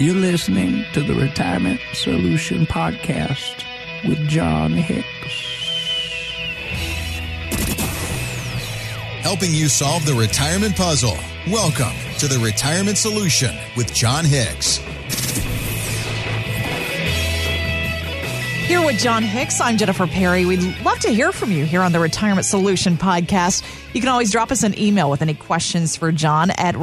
You're listening to the Retirement Solution Podcast with Jon Hicks. Helping you solve the retirement puzzle. Welcome to the Retirement Solution with Jon Hicks. Here with Jon Hicks, I'm Jennifer Perry. We'd love to hear from you here on the Retirement Solution Podcast. You can always drop us an email with any questions for Jon at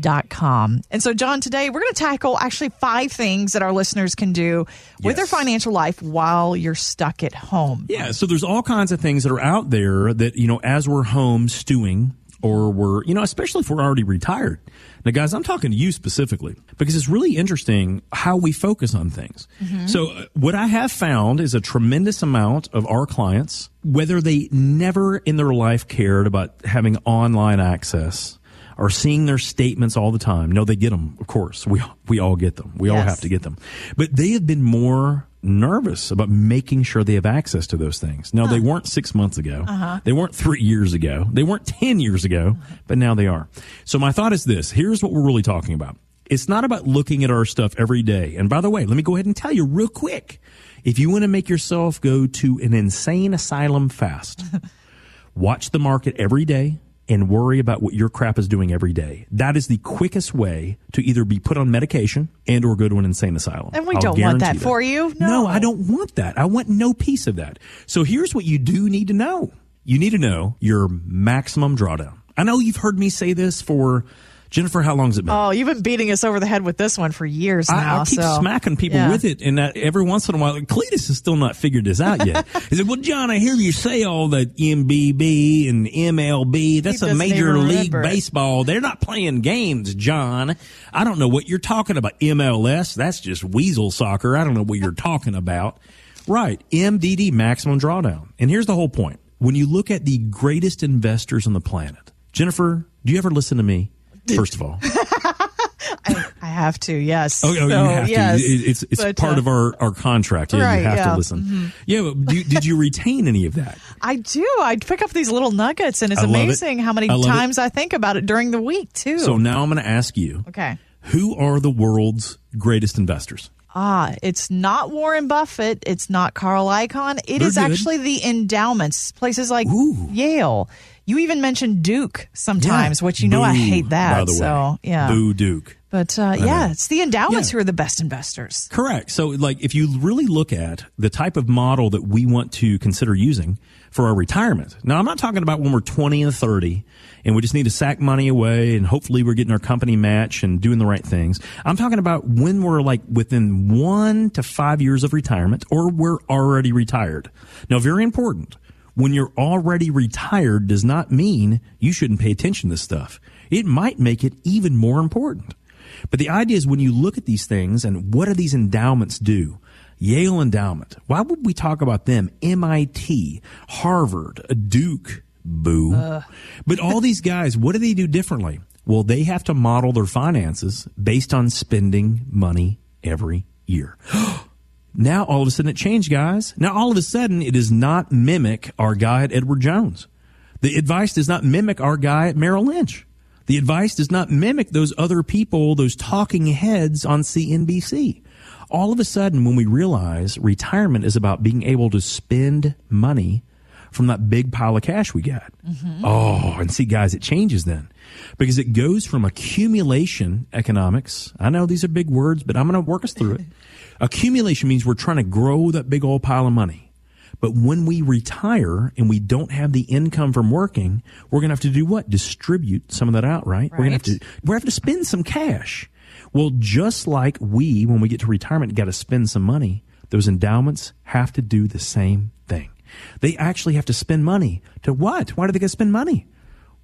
retirementsolutionradio.com. And so, Jon, today we're going to tackle actually five things that our listeners can do with their financial life while you're stuck at home. Yeah, so there's all kinds of things that are out there that, you know, as we're home stewing or we're, you know, especially if we're already retired. Now, guys, I'm talking to you specifically because it's really interesting how we focus on things. So, uh, what I have found is a tremendous amount of our clients, whether they never in their life cared about having online access or seeing their statements all the time. No, they get them, of course. We, we all get them. We all have to get them. But they have been more nervous about making sure they have access to those things. Now, they weren't six months ago. Uh-huh. They weren't three years ago. They weren't 10 years ago, but now they are. So my thought is this. Here's what we're really talking about. It's not about looking at our stuff every day. And by the way, let me go ahead and tell you real quick. If you want to make yourself go to an insane asylum fast, watch the market every day and worry about what your crap is doing every day. That is the quickest way to either be put on medication and or go to an insane asylum. And we I'll don't want that guarantee for you. No. No. I don't want that. I want no piece of that. So here's what you do need to know. You need to know your maximum drawdown. I know you've heard me say this for Jennifer, how long has it been? Oh, you've been beating us over the head with this one for years now. I, I keep so, smacking people yeah. with it, and that every once in a while, Cletus has still not figured this out yet. he said, "Well, Jon, I hear you say all that MBB and MLB. That's a Major League it. Baseball. They're not playing games, Jon. I don't know what you're talking about. MLS. That's just weasel soccer. I don't know what you're talking about. Right, MDD, maximum drawdown. And here's the whole point: when you look at the greatest investors on the planet, Jennifer, do you ever listen to me? First of all. I, I have to, yes. Oh, oh So, you have yes. to. It- It's it's But, part uh, of our, our contract. Yeah, Right, you have yeah. Mm-hmm. to listen. Yeah, but do, did you retain any of that? I do. I pick up these little nuggets, and it's love it. amazing how many I love it. times I think about it during the week, too. So now I'm going to ask you: okay. Who are the world's greatest investors? Ah, it's not Warren Buffett. It's not Carl Icahn. It They're is good. actually the endowments, places like Ooh. Yale. You even mentioned Duke sometimes, which you know I hate that. By the way, so yeah, Boo Duke. but uh, yeah, it's the endowments Yeah. who are the best investors. Correct. So, like, if you really look at the type of model that we want to consider using for our retirement, now I'm not talking about when we're 20 and 30 and we just need to sack money away and hopefully we're getting our company match and doing the right things. I'm talking about when we're like within one to five years of retirement or we're already retired. Now, very important. When you're already retired does not mean you shouldn't pay attention to this stuff. It might make it even more important. But the idea is when you look at these things and what do these endowments do? Yale Endowment. Why would we talk about them? MIT, Harvard, Duke, boo. Uh. But all these guys, what do they do differently? Well, they have to model their finances based on spending money every year. Now all of a sudden it changed, guys. Now all of a sudden it does not mimic our guy at Edward Jones. The advice does not mimic our guy at Merrill Lynch. The advice does not mimic those other people, those talking heads on CNBC. All of a sudden, when we realize retirement is about being able to spend money from that big pile of cash we got. Mm-hmm. Oh, and see, guys, it changes then because it goes from accumulation economics. I know these are big words, but I'm going to work us through it. Accumulation means we're trying to grow that big old pile of money. But when we retire and we don't have the income from working, we're going to have to do what? Distribute some of that out, right? We're going to have to, we're going to have to spend some cash. Well, just like we, when we get to retirement, got to spend some money, those endowments have to do the same thing. They actually have to spend money to what? Why do they got to spend money?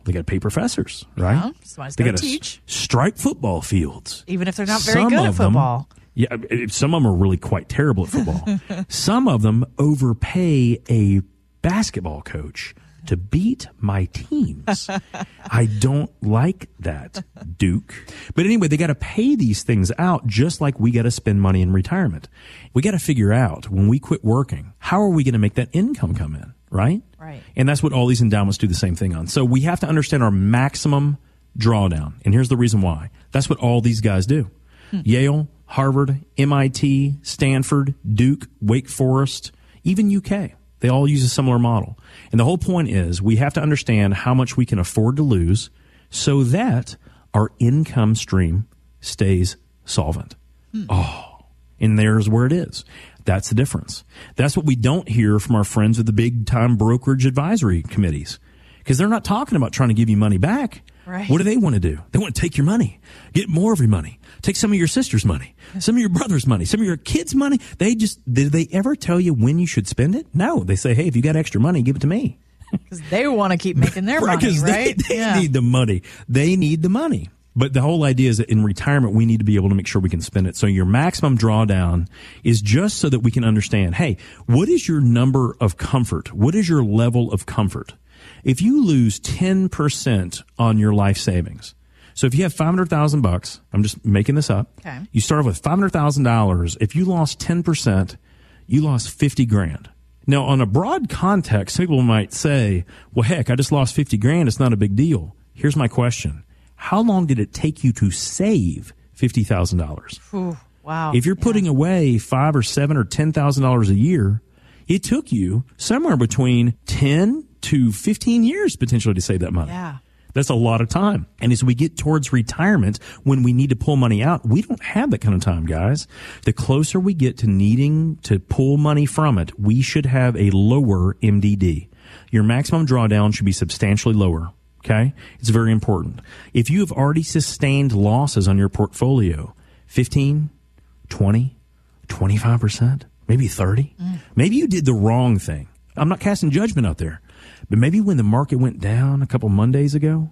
They got to pay professors, right? Yeah, they gotta s- teach. strike football fields. Even if they're not very Some good at of them- football. Yeah, some of them are really quite terrible at football. some of them overpay a basketball coach to beat my teams. I don't like that, Duke. But anyway, they got to pay these things out just like we got to spend money in retirement. We got to figure out when we quit working, how are we going to make that income come in, right? Right. And that's what all these endowments do the same thing on. So we have to understand our maximum drawdown. And here's the reason why. That's what all these guys do. Hmm. Yale, Harvard, MIT, Stanford, Duke, Wake Forest, even UK. They all use a similar model. And the whole point is we have to understand how much we can afford to lose so that our income stream stays solvent. Hmm. Oh, and there's where it is. That's the difference. That's what we don't hear from our friends at the big time brokerage advisory committees because they're not talking about trying to give you money back. Right. What do they want to do? They want to take your money, get more of your money, take some of your sister's money, some of your brother's money, some of your kids' money. They just, did they ever tell you when you should spend it? No. They say, hey, if you got extra money, give it to me. Because they want to keep making their Right, money, 'cause they- right? They, need the money. They need the money. But the whole idea is that in retirement, we need to be able to make sure we can spend it. So your maximum drawdown is just so that we can understand, hey, what is your number of comfort? What is your level of comfort? If you lose 10% on your life savings, so if you have 500,000 bucks, I'm just making this up. Okay. You start with $500,000. If you lost 10%, you lost 50 grand. Now, on a broad context, people might say, well, heck, I just lost 50 grand. It's not a big deal. Here's my question. How long did it take you to save $50,000? Wow. If you're putting away five or seven or ten thousand dollars a year, it took you somewhere between ten to fifteen years potentially to save that money. Yeah. That's a lot of time. And as we get towards retirement, when we need to pull money out, we don't have that kind of time, guys. The closer we get to needing to pull money from it, we should have a lower MDD. Your maximum drawdown should be substantially lower. Okay. It's very important. If you have already sustained losses on your portfolio, 15, 20, 25%, maybe 30, mm. maybe you did the wrong thing. I'm not casting judgment out there, but maybe when the market went down a couple Mondays ago,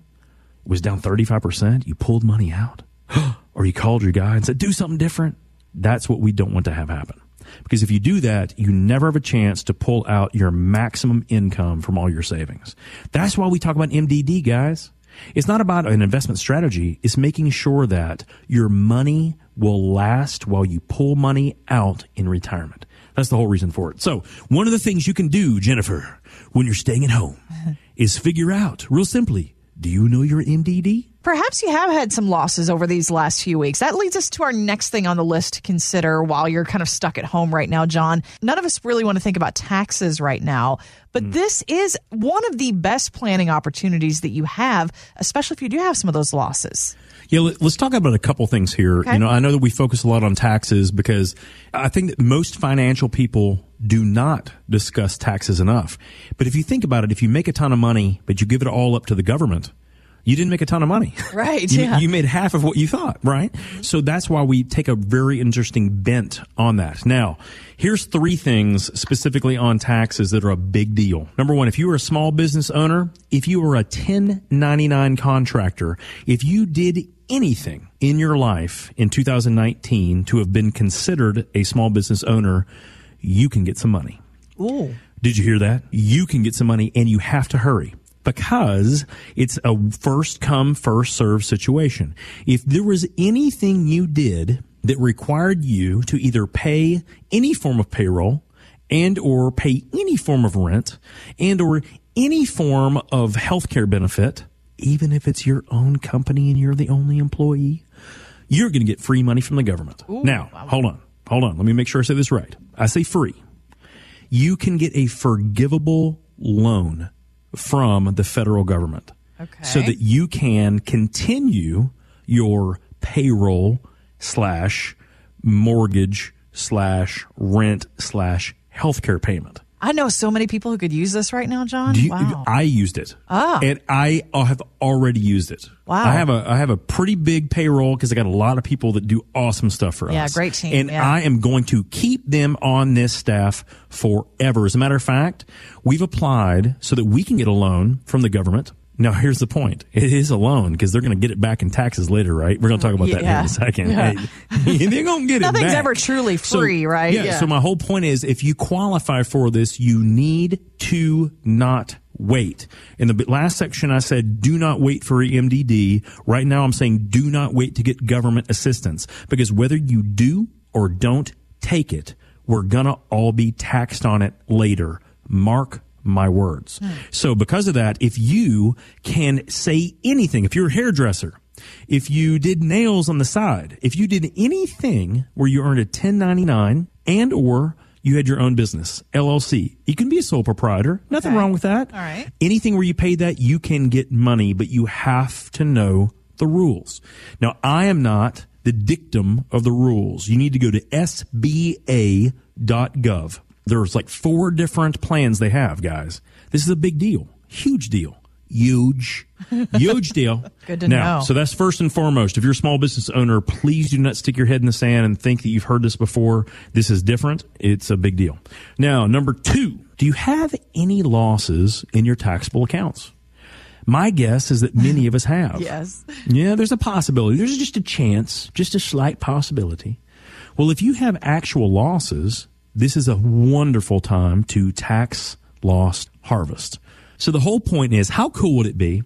it was down 35%, you pulled money out or you called your guy and said, do something different. That's what we don't want to have happen. Because if you do that, you never have a chance to pull out your maximum income from all your savings. That's why we talk about MDD, guys. It's not about an investment strategy. It's making sure that your money will last while you pull money out in retirement. That's the whole reason for it. So one of the things you can do, Jennifer, when you're staying at home is figure out real simply, do you know your MDD? Perhaps you have had some losses over these last few weeks. That leads us to our next thing on the list to consider while you're kind of stuck at home right now, Jon. None of us really want to think about taxes right now, but hmm. this is one of the best planning opportunities that you have, especially if you do have some of those losses. Yeah, let- let's talk about a couple things here. Okay. You know, I know that we focus a lot on taxes because I think that most financial people do not discuss taxes enough. But if you think about it, if you make a ton of money, but you give it all up to the government, you didn't make a ton of money. Right, you, yeah. you made half of what you thought, right? So that's why we take a very interesting bent on that. Now, here's three things specifically on taxes that are a big deal. Number one, if you were a small business owner, if you were a 1099 contractor, if you did anything in your life in 2019 to have been considered a small business owner, you can get some money. Ooh. Did you hear that? You can get some money and you have to hurry because it's a first come, first serve situation. If there was anything you did that required you to either pay any form of payroll and or pay any form of rent and or any form of healthcare benefit, even if it's your own company and you're the only employee, you're going to get free money from the government. now, hold on. Hold on. Let me make sure I say this right. I say free you can get a forgivable loan from the federal government. Okay. So that you can continue your payroll slash mortgage slash rent slash healthcare payment. I know so many people who could use this right now, John. You- wow. I used it. Ah. And I have already used it. Wow. I have a I have a pretty big payroll because I got a lot of people that do awesome stuff for Yeah, us. great team, And yeah. I am going to keep them on this staff forever. As a matter of fact, we've applied so that we can get a loan from the government. Now, here's the point. It is a loan because they're going to get it back in taxes later, right? We're going to talk about that here in a second. Yeah. Hey, they're going to get it Nothing's back. ever truly So, free, right? Yeah, Yeah. So my whole point is if you qualify for this, you need to not wait. In the last section, I said, do not wait for EMDD. Right now, I'm saying do not wait to get government assistance because whether you do or don't take it, we're going to all be taxed on it later. Mark my words. Hmm. So because of that, if you can say anything, if you're a hairdresser, if you did nails on the side, if you did anything where you earned a 1099 and or you had your own business, LLC, you can be a sole proprietor. Nothing Okay. wrong with that. All right. Anything where you pay that, you can get money, but you have to know the rules. Now, I am not the dictum of the rules. You need to go to sba.gov. There's like four different plans they have, guys. This is a big deal. Huge deal. Huge. Huge deal. Good to now, know. So that's first and foremost. If you're a small business owner, please do not stick your head in the sand and think that you've heard this before. This is different. It's a big deal. Now, number two, do you have any losses in your taxable accounts? My guess is that many of us have. Yes. Yeah, there's a possibility. There's just a chance, just a slight possibility. Well, if you have actual losses, this is a wonderful time to tax loss harvest. So the whole point is, how cool would it be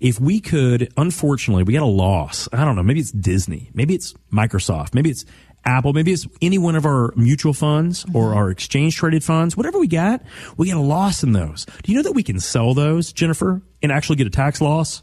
if we could, unfortunately, we got a loss. I don't know. Maybe it's Disney. Maybe it's Microsoft. Maybe it's Apple. Maybe it's any one of our mutual funds or mm-hmm. our exchange traded funds. Whatever we got, we got a loss in those. Do you know that we can sell those, Jennifer, and actually get a tax loss?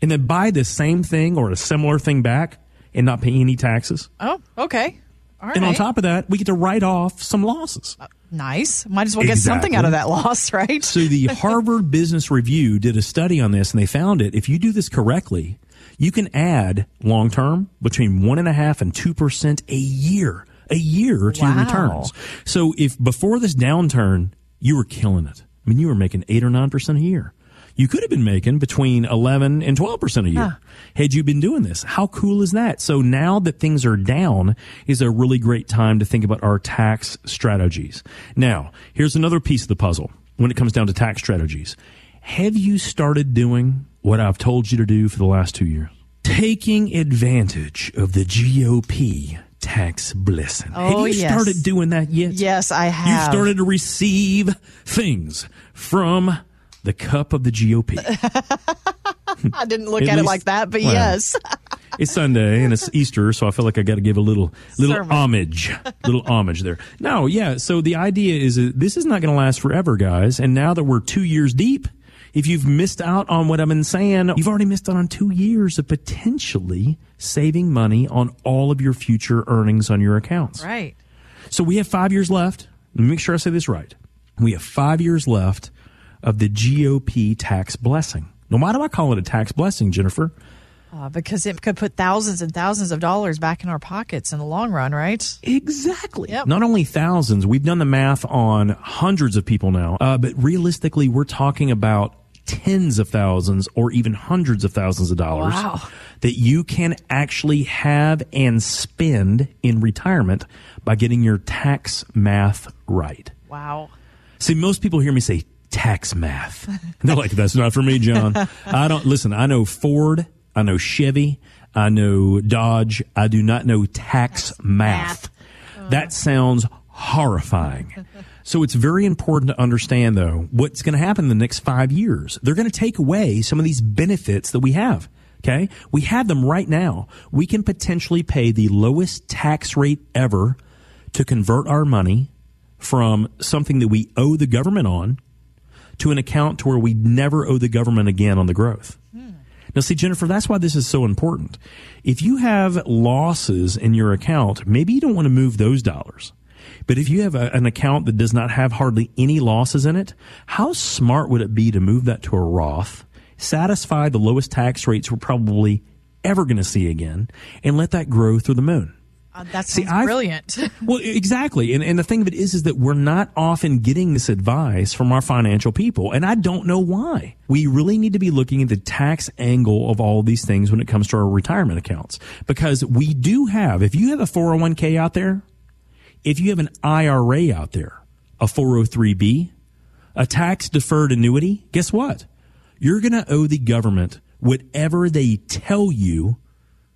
And then buy the same thing or a similar thing back and not pay any taxes? Oh, okay. All right. And on top of that, we get to write off some losses. Uh, nice. Might as well get something out of that loss, right? So the Harvard Business Review did a study on this and they found it. If you do this correctly, you can add long term between one and a half and two percent a year, a year to your returns. So if before this downturn, you were killing it. I mean, you were making eight or nine percent a year. You could have been making between 11 and 12% a year had you been doing this. How cool is that? So now that things are down is a really great time to think about our tax strategies. Now, here's another piece of the puzzle when it comes down to tax strategies. Have you started doing what I've told you to do for the last two years? Taking advantage of the GOP tax blessing. Oh, have you yes. started doing that yet? Yes, I have. You started to receive things from the cup of the GOP. I didn't look At at, it like that, but well, yes. it's Sunday and it's Easter, so I feel like I got to give a little little Sermon. homage, little homage there. No, yeah. So the idea is that this is not going to last forever, guys. And now that we're two years deep, if you've missed out on what I've been saying, you've already missed out on two years of potentially saving money on all of your future earnings on your accounts. right. So we have five years left. Let me make sure I say this right. We have five years left of the GOP tax blessing. Now, why do I call it a tax blessing, Jennifer? Uh, because it could put thousands and thousands of dollars back in our pockets in the long run, right? Exactly. Yep. Not only thousands, we've done the math on hundreds of people now, uh, but realistically, we're talking about tens of thousands or even hundreds of thousands of dollars Wow. that you can actually have and spend in retirement by getting your tax math right. Wow. See, most people hear me say tax math. And they're like, that's not for me, Jon. I don't, listen, I know Ford, I know Chevy, I know Dodge, I do not know tax math. That oh. sounds horrifying. So it's very important to understand though, what's going to happen in the next five years. They're going to take away some of these benefits that we have. Okay. We have them right now. We can potentially pay the lowest tax rate ever to convert our money from something that we owe the government on to an account to where we never owe the government again on the growth. Hmm. Now, see, Jennifer, that's why this is so important. If you have losses in your account, maybe you don't want to move those dollars. But if you have a, an account that does not have hardly any losses in it, how smart would it be to move that to a Roth, satisfy the lowest tax rates we're probably ever going to see again, and let that grow through the moon? Uh, that See, I've- brilliant. Well, exactly. And, and the thing of it is, is that we're not often getting this advice from our financial people. And I don't know why. We really need to be looking at the tax angle of all these things when it comes to our retirement accounts. Because we do have, if you have a 401k out there, if you have an IRA out there, a 403b, a tax deferred annuity, guess what? You're going to owe the government whatever they tell you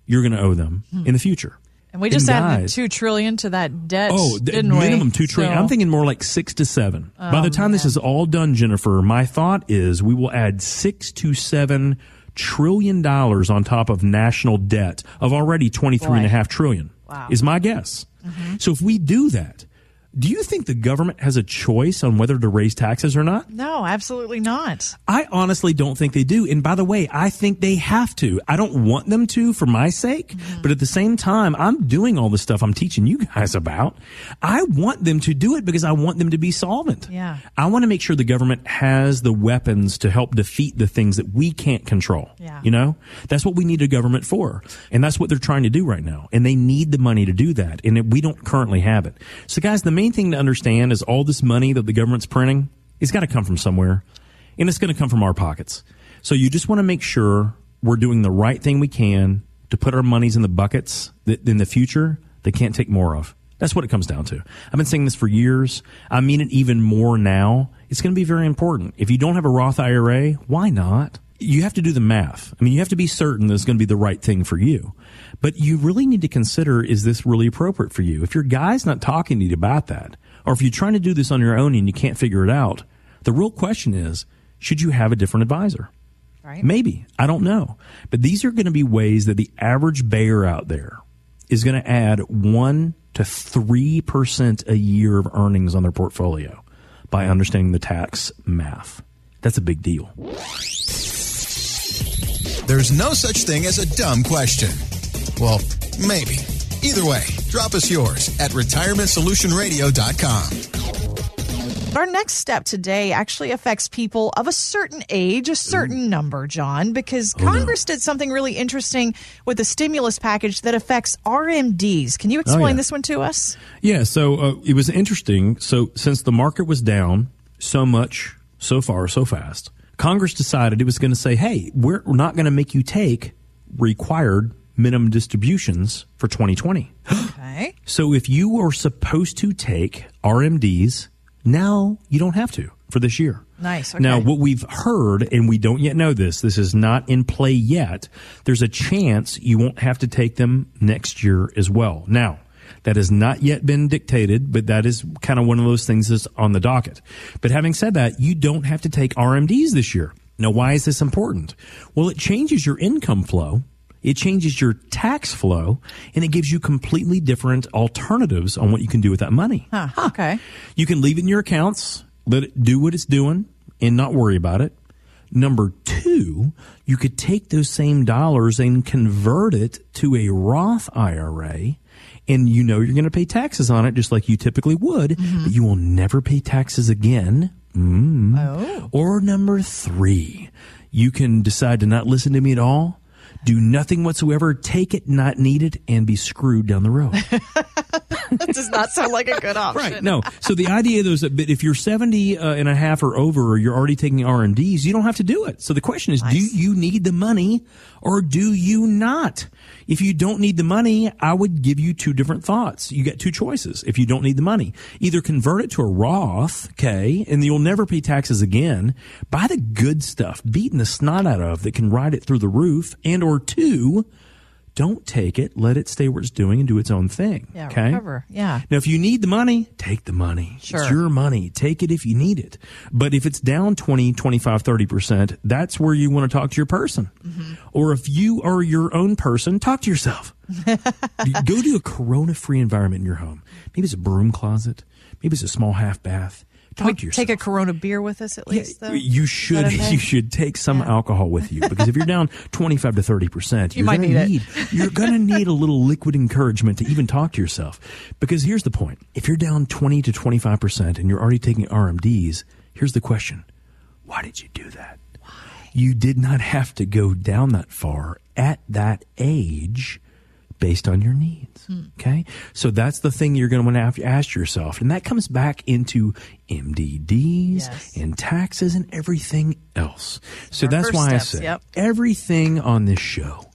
you're going to owe them in the future. And we just added guys- two trillion to that debt. Oh, the didn't we? minimum two trillion. So- I'm thinking more like six to seven. By the oh, time this is all done, Jennifer, my thought is we will add six to seven trillion dollars on top of national debt of already twenty three and a half trillion. Wow. Is my guess. Mm-hmm. So if we do that, do you think the government has a choice on whether to raise taxes or not? No, absolutely not. I honestly don't think they do. And by the way, I think they have to. I don't want them to for my sake, Mm-hmm. but at the same time, I'm doing all the stuff I'm teaching you guys about. I want them to do it because I want them to be solvent. Yeah. I want to make sure the government has the weapons to help defeat the things that we can't control. Yeah. You know, that's what we need a government for. And that's what they're trying to do right now. And they need the money to do that. And we don't currently have it. So guys, the main thing to understand is all this money that the government's printing, it's got to come from somewhere and it's going to come from our pockets. So you just want to make sure we're doing the right thing we can to put our monies in the buckets that in the future they can't take more of. That's what it comes down to. I've been saying this for years. I mean it even more now. It's going to be very important. If you don't have a Roth IRA, why not? You have to do the math. I mean, you have to be certain that it's going to be the right thing for you. But you really need to consider, is this really appropriate for you? If your guy's not talking to you about that, or if you're trying to do this on your own and you can't figure it out, the real question is, should you have a different advisor? Right. Maybe. I don't know. But these are going to be ways that the average bear out there is going to add 1 to 3% a year of earnings on their portfolio by understanding the tax math. That's a big deal. There's no such thing as a dumb question. Well, maybe. Either way, drop us yours at retirementsolutionradio.com. Our next step today actually affects people of a certain age, a certain number, Jon, because Congress did something really interesting with the stimulus package that affects RMDs. Can you explain yeah. this one to us? Yeah, so uh, it was interesting. So since the market was down so much, so far, so fast, Congress decided it was going to say, "Hey, we're not going to make you take required minimum distributions for 2020." Okay. so if you were supposed to take RMDs, now you don't have to for this year. Nice, okay. Now, what we've heard, and we don't yet know this, this is not in play yet. There's a chance you won't have to take them next year as well. Now, that has not yet been dictated, but that is kind of one of those things that's on the docket. But having said that, you don't have to take RMDs this year. Now, why is this important? Well, it changes your income flow. It changes your tax flow and it gives you completely different alternatives on what you can do with that money. Huh. Okay. You can leave it in your accounts, let it do what it's doing, and not worry about it. Number two, you could take those same dollars and convert it to a Roth IRA, and you know you're going to pay taxes on it just like you typically would, but you will never pay taxes again. Mm. Oh. Or number three, you can decide to not listen to me at all. Do nothing whatsoever, take it, not need it, and be screwed down the road. That does not sound like a good option. Right. No. So the idea though is that if you're 70 uh, and a half or over, or you're already taking RMDs, you don't have to do it. So the question is, do you need the money or do you not? If you don't need the money, I would give you two different thoughts. You get two choices. If you don't need the money, either convert it to a Roth, okay, and you'll never pay taxes again. Buy the good stuff, beating the snot out of that can ride it through the roof, and or two, don't take it. Let it stay where it's doing and do its own thing. Yeah, okay. recover. Yeah. Now, if you need the money, take the money. Sure. It's your money. Take it if you need it. But if it's down 20, 25, 30%, that's where you want to talk to your person. Mm-hmm. Or if you are your own person, talk to yourself. Go to a corona free environment in your home. Maybe it's a broom closet. Maybe it's a small half bath. Talk to yourself. take a Corona beer with us at least, though. You should okay? you should take some Yeah. alcohol with you because if you're down 25 to 30 percent, You might need need you're going to need a little liquid encouragement to even talk to yourself. Because here's the point: if you're down 20 to 25 percent and you're already taking RMDs, here's the question: Why did you do that? You did not have to go down that far at that age based on your needs. Hmm. Okay. So that's the thing you're going to want to have ask yourself. And that comes back into MDDs Yes. and taxes and everything else. So Our that's why steps, I say yep. everything on this show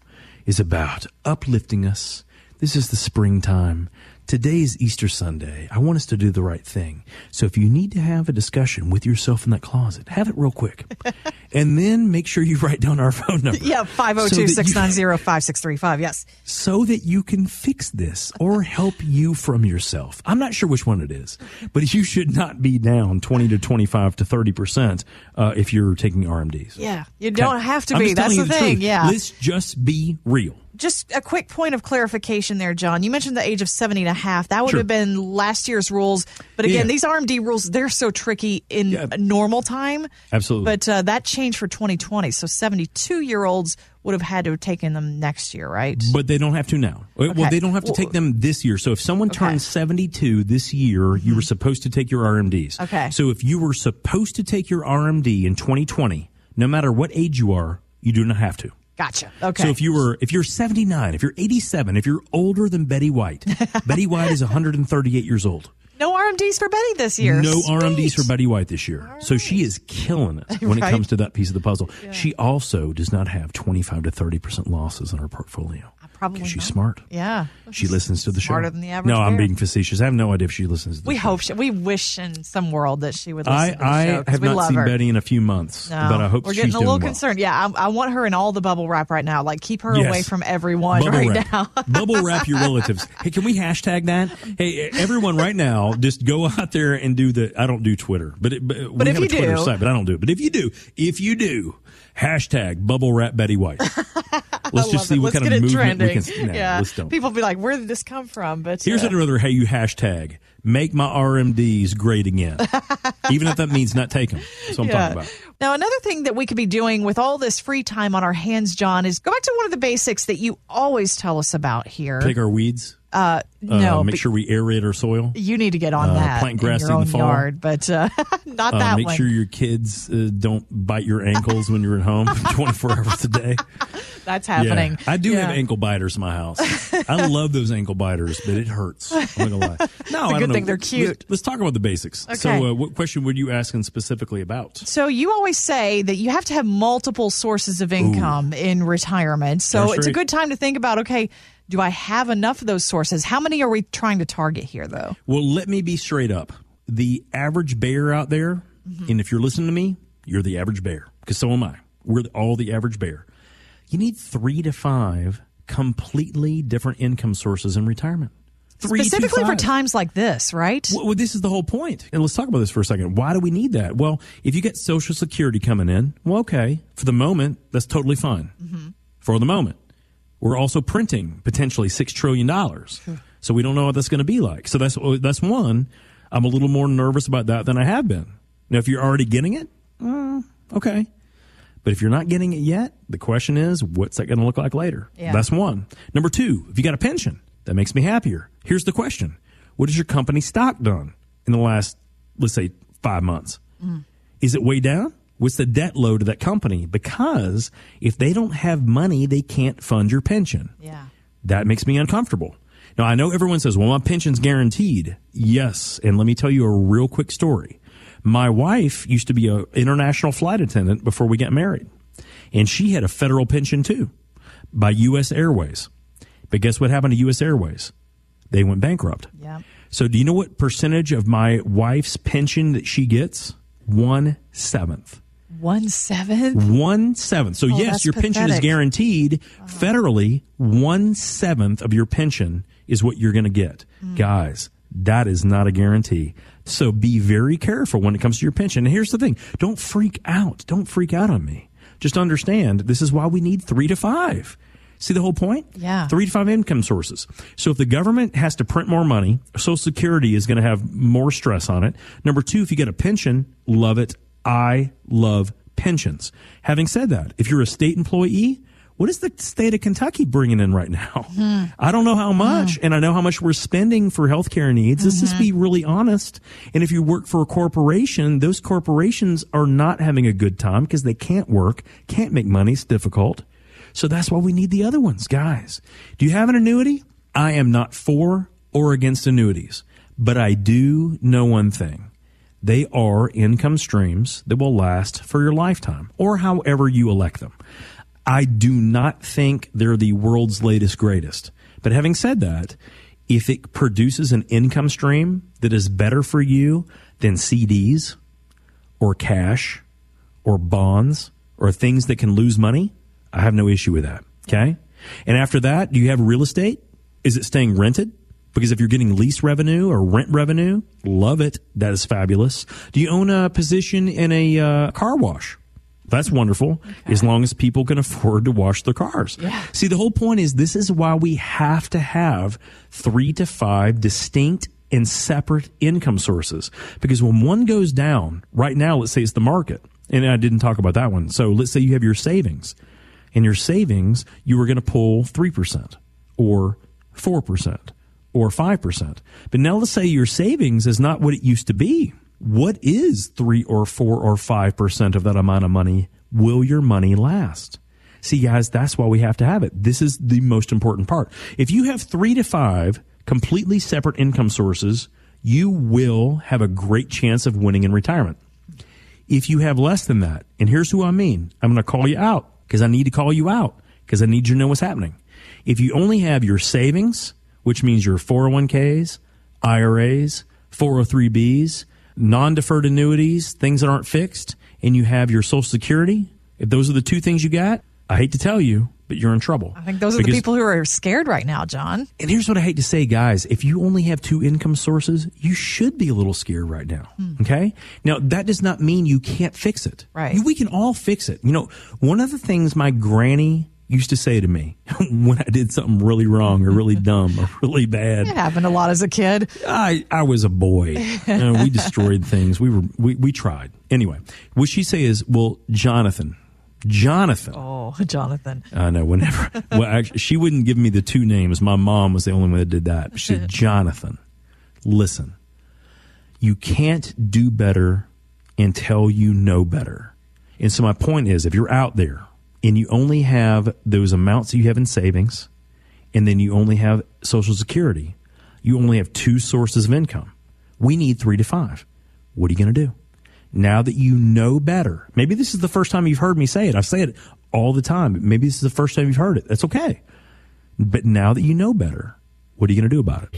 is about uplifting us. This is the springtime. Today is Easter Sunday. I want us to do the right thing. So if you need to have a discussion with yourself in that closet, have it real quick. and then make sure you write down our phone number. Yeah, So 502 that you- 690 5635. Yes. so that you can fix this or help you from yourself. I'm not sure which one it is, but you should not be down 20 to 25 to 30% uh, if you're taking RMDs. Yeah. You don't Okay? have to be. That's telling the thing. truth. Yeah. Let's just be real. Just a quick point of clarification there, Jon. You mentioned the age of 70 and a half. That would Sure. have been last year's rules. But again, Yeah. these RMD rules, they're so tricky in Yeah. normal time. Absolutely. But uh, that changed for 2020. So 72 year olds would have had to have taken them next year, right? But they don't have to now. Well, they don't have to take them this year. So if someone Okay. Mm-hmm. turns 72 this year, you were supposed to take your RMDs. Okay. So if you were supposed to take your RMD in 2020, no matter what age you are, you do not have to. Gotcha. Okay. So if you were, if you're 79, if you're 87, if you're older than Betty White, Betty White is 138 years old. no RMDs for Betty this year. No Sweet. RMDs for Betty White this year. So she is killing it when Right. it comes to that piece of the puzzle. She also does not have 25 to 30% losses in her portfolio. Probably she's not. smart. Yeah. She listens to the show. Smarter than the average No, I'm bear. being facetious. I have no idea if she listens to the We show. hope she, we wish in some world that she would listen I, to the I show 'cause have we not love seen her. Betty in a few months, No, but I hope we're she's getting a doing little well. concerned. Yeah, I, I want her in all the bubble wrap right now. Like keep her Yes. away from everyone Bubble right wrap. now. Bubble wrap your relatives. Hey, can we hashtag that? Hey, everyone, right now, just go out there and do the. I don't do Twitter, but it, but, we if have you a Twitter do- site, but I don't do it. But if you do, if you do, hashtag bubble wrap Betty White. Let's just see it. what Let's kind of movement we can. Nah, yeah, people be like, "Where did this come from?" But Here's uh, another hey you hashtag make my RMDs great again, even if that means not take them. That's what I'm talking about. Now, another thing that we could be doing with all this free time on our hands, Jon, is go back to one of the basics that you always tell us about here. Pick our weeds. Uh, Uh, no, make sure we aerate our soil. you need to get on uh, that plant grass in in the fall. yard, but uh, not Uh, that make one. sure your kids uh, don't bite your ankles when you're at home 24 hours a day. That's happening. Yeah. I do Yeah. have ankle biters in my house. I love those ankle biters, but it hurts. I'm not gonna lie. No, I good don't know. thing they're Let's- cute. Let's, talk about the basics. Okay. So, uh, what question were you asking specifically about? So you always say that you have to have multiple sources of income in retirement. So That's it's a good time to think about okay, do I have enough of those sources? How many are we trying to target here though? Well, let me be straight up. The average bear out there, Mm-hmm. and if you're listening to me, you're the average bear because so am I. We're all the average bear. You need three to five completely different income sources in retirement. Three Specifically for times like this, right? Well, well, this is the whole point. And let's talk about this for a second. Why do we need that? Well, if you get Social Security coming in, well, okay, for the moment, that's totally fine. For the moment. We're also printing potentially $6 trillion. So we don't know what that's going to be like. So that's, that's one. I'm a little more nervous about that than I have been. Now, if you're already getting it, uh, okay. But if you're not getting it yet, the question is, what's that going to look like later? Yeah. That's one. Number two, if you got a pension, that makes me happier. Here's the question. What has your company stock done in the last, let's say, five months? Is it way down? What's the debt load of that company? Because if they don't have money, they can't fund your pension. yeah. That makes me uncomfortable. Now, I know everyone says, well, my pension's guaranteed. Yes. And let me tell you a real quick story. My wife used to be an international flight attendant before we got married. And she had a federal pension too by U.S. Airways. But guess what happened to U.S. Airways? They went bankrupt. Yeah. So do you know what percentage of my wife's pension that she gets? One seventh. One seventh. One seventh. So Oh, yes, your pension is pathetic. guaranteed federally. One seventh of your pension is what you're going to get, Mm. guys. That is not a guarantee. So be very careful when it comes to your pension. And here's the thing: don't freak out. Don't freak out on me. Just understand this is why we need three to five. See the whole point? Yeah. Three to five income sources. So if the government has to print more money, Social Security is going to have more stress on it. Number two, if you get a pension, love it. I love pensions. Having said that, if you're a state employee, what is the state of Kentucky bringing in right now? Hmm. I don't know how much, hmm. and I know how much we're spending for healthcare needs. Let's just mm-hmm. be really honest. And if you work for a corporation, those corporations are not having a good time because they can't work, can't make money. It's difficult. So that's why we need the other ones, guys. Do you have an annuity? I am not for or against annuities, but I do know one thing. They are income streams that will last for your lifetime or however you elect them. I do not think they're the world's latest greatest. But having said that, if it produces an income stream that is better for you than CDs or cash or bonds or things that can lose money, I have no issue with that. Okay. And after that, do you have real estate? Is it staying rented? Because if you're getting lease revenue or rent revenue, love it. That is fabulous. Do you own a position in a uh, car wash? That's wonderful as long as people can afford to wash their cars. Yeah. See, the whole point is this is why we have to have three to five distinct and separate income sources. Because when one goes down, right now, let's say it's the market, and I didn't talk about that one. So let's say you have your savings. In your savings, you were going to pull 3% or 4% or 5%. But now let's say your savings is not what it used to be. What is 3 or 4 or 5% of that amount of money? Will your money last? See, guys, that's why we have to have it. This is the most important part. If you have three to five completely separate income sources, you will have a great chance of winning in retirement. If you have less than that, and here's who I mean, I'm going to call you out because I need to call you out because I need you to know what's happening. If you only have your savings, which means your 401ks, IRAs, 403bs, non deferred annuities, things that aren't fixed, and you have your Social Security, if those are the two things you got, I hate to tell you, but you're in trouble. I think those are the people who are scared right now, Jon. and here's what I hate to say, guys. If you only have two income sources, you should be a little scared right now. Hmm. Okay. Now, that does not mean you can't fix it. Right. We can all fix it. You know, one of the things my granny used to say to me when I did something really wrong or really dumb or really bad, It happened a lot as a kid. I, I was a boy. We destroyed things. We were, we, we tried. Anyway, what she say is, well, Jonathan, Jonathan. Oh, Jonathan. I know. Whenever, well, actually, she wouldn't give me the two names. My mom was the only one that did that. She said, Jonathan, listen, you can't do better until you know better. And so my point is, if you're out there and you only have those amounts that you have in savings, and then you only have Social Security, you only have two sources of income. We need three to five. What are you going to do? Now that you know better, maybe this is the first time you've heard me say it. I say it all the time. Maybe this is the first time you've heard it. That's okay. But now that you know better, what are you going to do about it?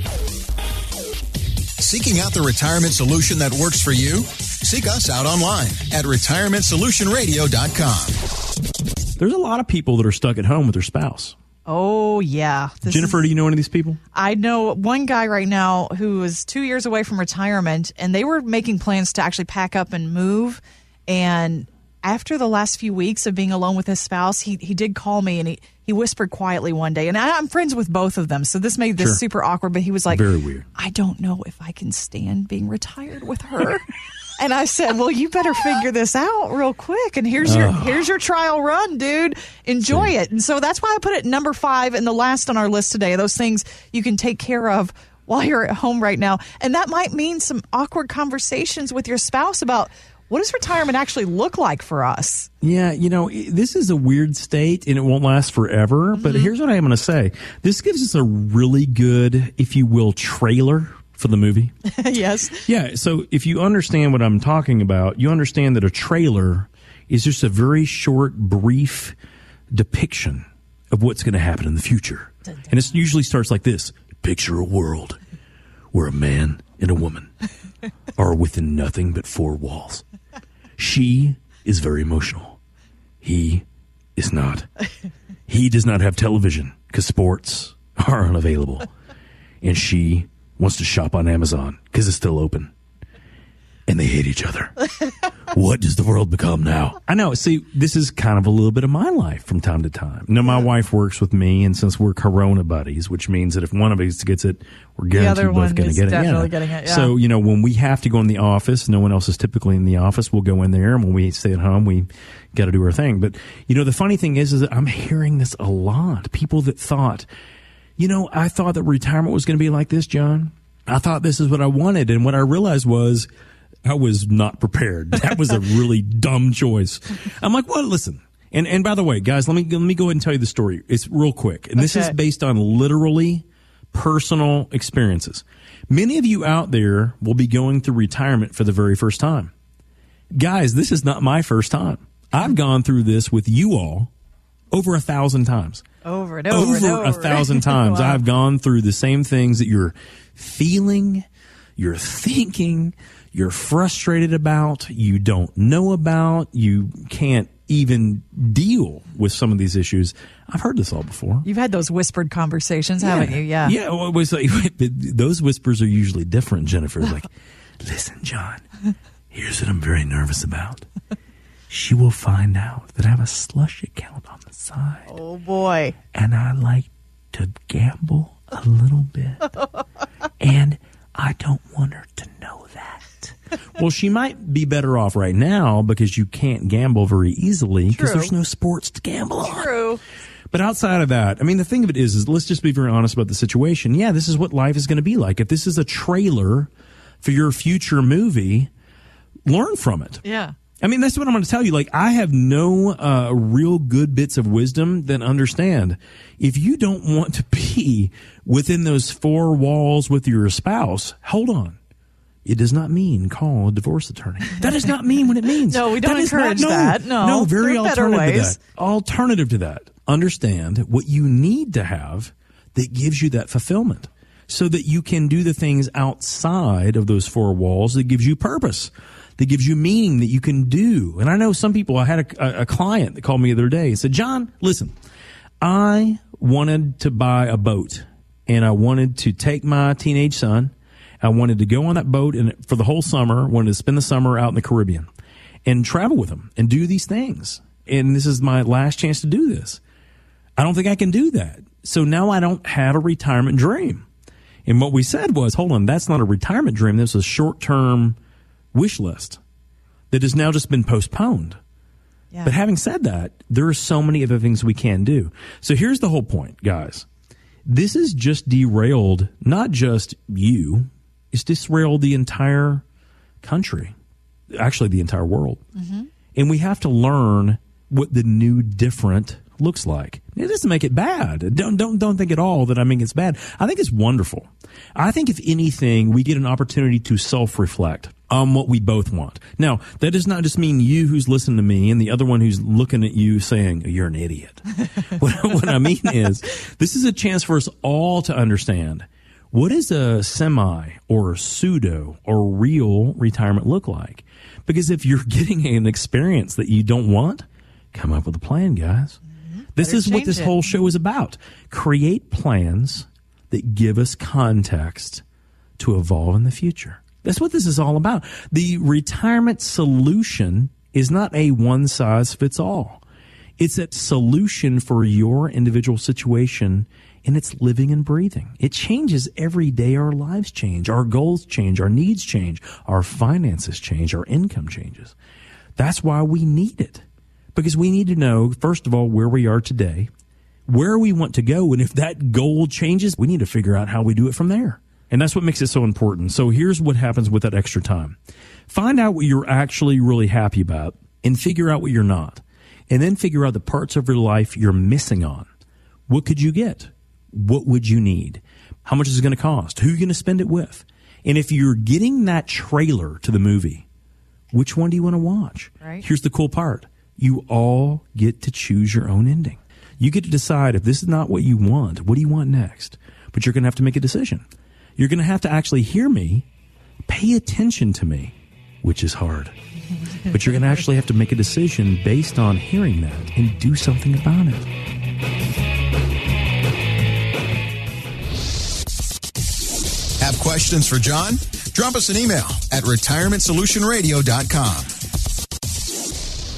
Seeking out the retirement solution that works for you? Seek us out online at retirementsolutionradio.com. There's a lot of people that are stuck at home with their spouse. Oh, yeah. This Jennifer, is- do you know any of these people? I know one guy right now who is two years away from retirement, and they were making plans to actually pack up and move. And after the last few weeks of being alone with his spouse, he he did call me and he he whispered quietly one day, and I, I'm friends with both of them, so this made this Sure. super awkward. But he was like, Very weird. I don't know if I can stand being retired with her. And I said, "Well, you better figure this out real quick. And here's your here's your trial run, dude. Enjoy it." And so that's why I put it number five and the last on our list today. Those things you can take care of while you're at home right now, and that might mean some awkward conversations with your spouse about what does retirement actually look like for us. Yeah, you know, this is a weird state and it won't last forever. But mm-hmm. here's what I am going to say this gives us a really good, if you will, trailer for the movie. yes. Yeah. So if you understand what I'm talking about, you understand that a trailer is just a very short, brief depiction of what's going to happen in the future. And it usually starts like this Picture a world where a man and a woman are within nothing but four walls. She is very emotional. He is not. He does not have television because sports are unavailable. And she wants to shop on Amazon because it's still open. And they hate each other. what does the world become now? I know. See, this is kind of a little bit of my life from time to time. Now, my wife works with me, and since we're Corona buddies, which means that if one of us gets it, we're guaranteed both going to get it. definitely getting it, yeah. So, you know, when we have to go in the office, no one else is typically in the office. We'll go in there, and when we stay at home, we got to do our thing. But you know, the funny thing is, is that I'm hearing this a lot. People that thought, you know, I thought that retirement was going to be like this, Jon. I thought this is what I wanted, and what I realized was I was not prepared. That was a really dumb choice. I'm like, well, listen. And and by the way, guys, let me let me go ahead and tell you the story. It's real quick, and this is based on literally personal experiences. Many of you out there will be going through retirement for the very first time. Guys, this is not my first time. I've gone through this with you all over a thousand times. Over and over, and over. a thousand times. Wow. I've gone through the same things that you're feeling, you're thinking, you're frustrated about, you don't know about, you can't even deal with some of these issues. I've heard this all before. You've had those whispered conversations, haven't you? Yeah. Yeah. Well, it was like, those whispers are usually different, Jennifer. Like, listen, Jon, here's what I'm very nervous about. She will find out that I have a slush account on the side. Oh boy. And I like to gamble a little bit. and I don't want her to know that. well, she might be better off right now because you can't gamble very easily because there's no sports to gamble on. True. But outside of that, I mean, the thing of it is, is let's just be very honest about the situation. Yeah, this is what life is going to be like. If this is a trailer for your future movie, learn from it. Yeah. I mean, that's what I'm going to tell you. Like, I have no uh, real good bits of wisdom that understand if you don't want to be within those four walls with your spouse, hold on. It does not mean call a divorce attorney. That does not mean what it means. No, we don't That is not- encourage that. No, no, very are better to ways. that. Alternative to that, understand what you need to have that gives you that fulfillment so that you can do the things outside of those four walls that gives you purpose, that gives you meaning that you can do. And I know some people, I had a, a, client that called me the other day and said, Jon, listen, I wanted to buy a boat and I wanted to take my teenage son. I wanted to go on that boat and for the whole summer, wanted to spend the summer out in the Caribbean and travel with him and do these things. And this is my last chance to do this. I don't think I can do that. So now I don't have a retirement dream. And what we said was, hold on, that's not a retirement dream. This is a short term wish list that has now just been postponed. Yeah. But having said that, there are so many other things we can do. So here's the whole point, guys. This is just derailed not just you, it's derailed the entire country, actually the entire world. Mm-hmm. And we have to learn what the new different looks like. It doesn't make it bad. Don't don't don't think at all that I mean it's bad. I think it's wonderful. I think if anything, we get an opportunity to self-reflect on what we both want. Now, that does not just mean you who's listening to me and the other one who's looking at you saying you're an idiot. what, what I mean is, this is a chance for us all to understand what does a semi or pseudo or real retirement look like? Because if you're getting an experience that you don't want, come up with a plan, guys. Mm-hmm. This Better is what this it. whole show is about. Create plans that give us context to evolve in the future. That's what this is all about. The retirement solution is not a one size fits all. It's a solution for your individual situation and it's living and breathing. It changes every day. Our lives change. Our goals change. Our needs change. Our finances change. Our income changes. That's why we need it because we need to know, first of all, where we are today, where we want to go. And if that goal changes, we need to figure out how we do it from there. And that's what makes it so important. So here's what happens with that extra time. Find out what you're actually really happy about and figure out what you're not. And then figure out the parts of your life you're missing on. What could you get? What would you need? How much is it going to cost? Who are you going to spend it with? And if you're getting that trailer to the movie, which one do you want to watch? Right. Here's the cool part. You all get to choose your own ending. You get to decide if this is not what you want, what do you want next? But you're going to have to make a decision. You're going to have to actually hear me, pay attention to me, which is hard. but you're going to actually have to make a decision based on hearing that and do something about it. Have questions for Jon? Drop us an email at retirementsolutionradio.com.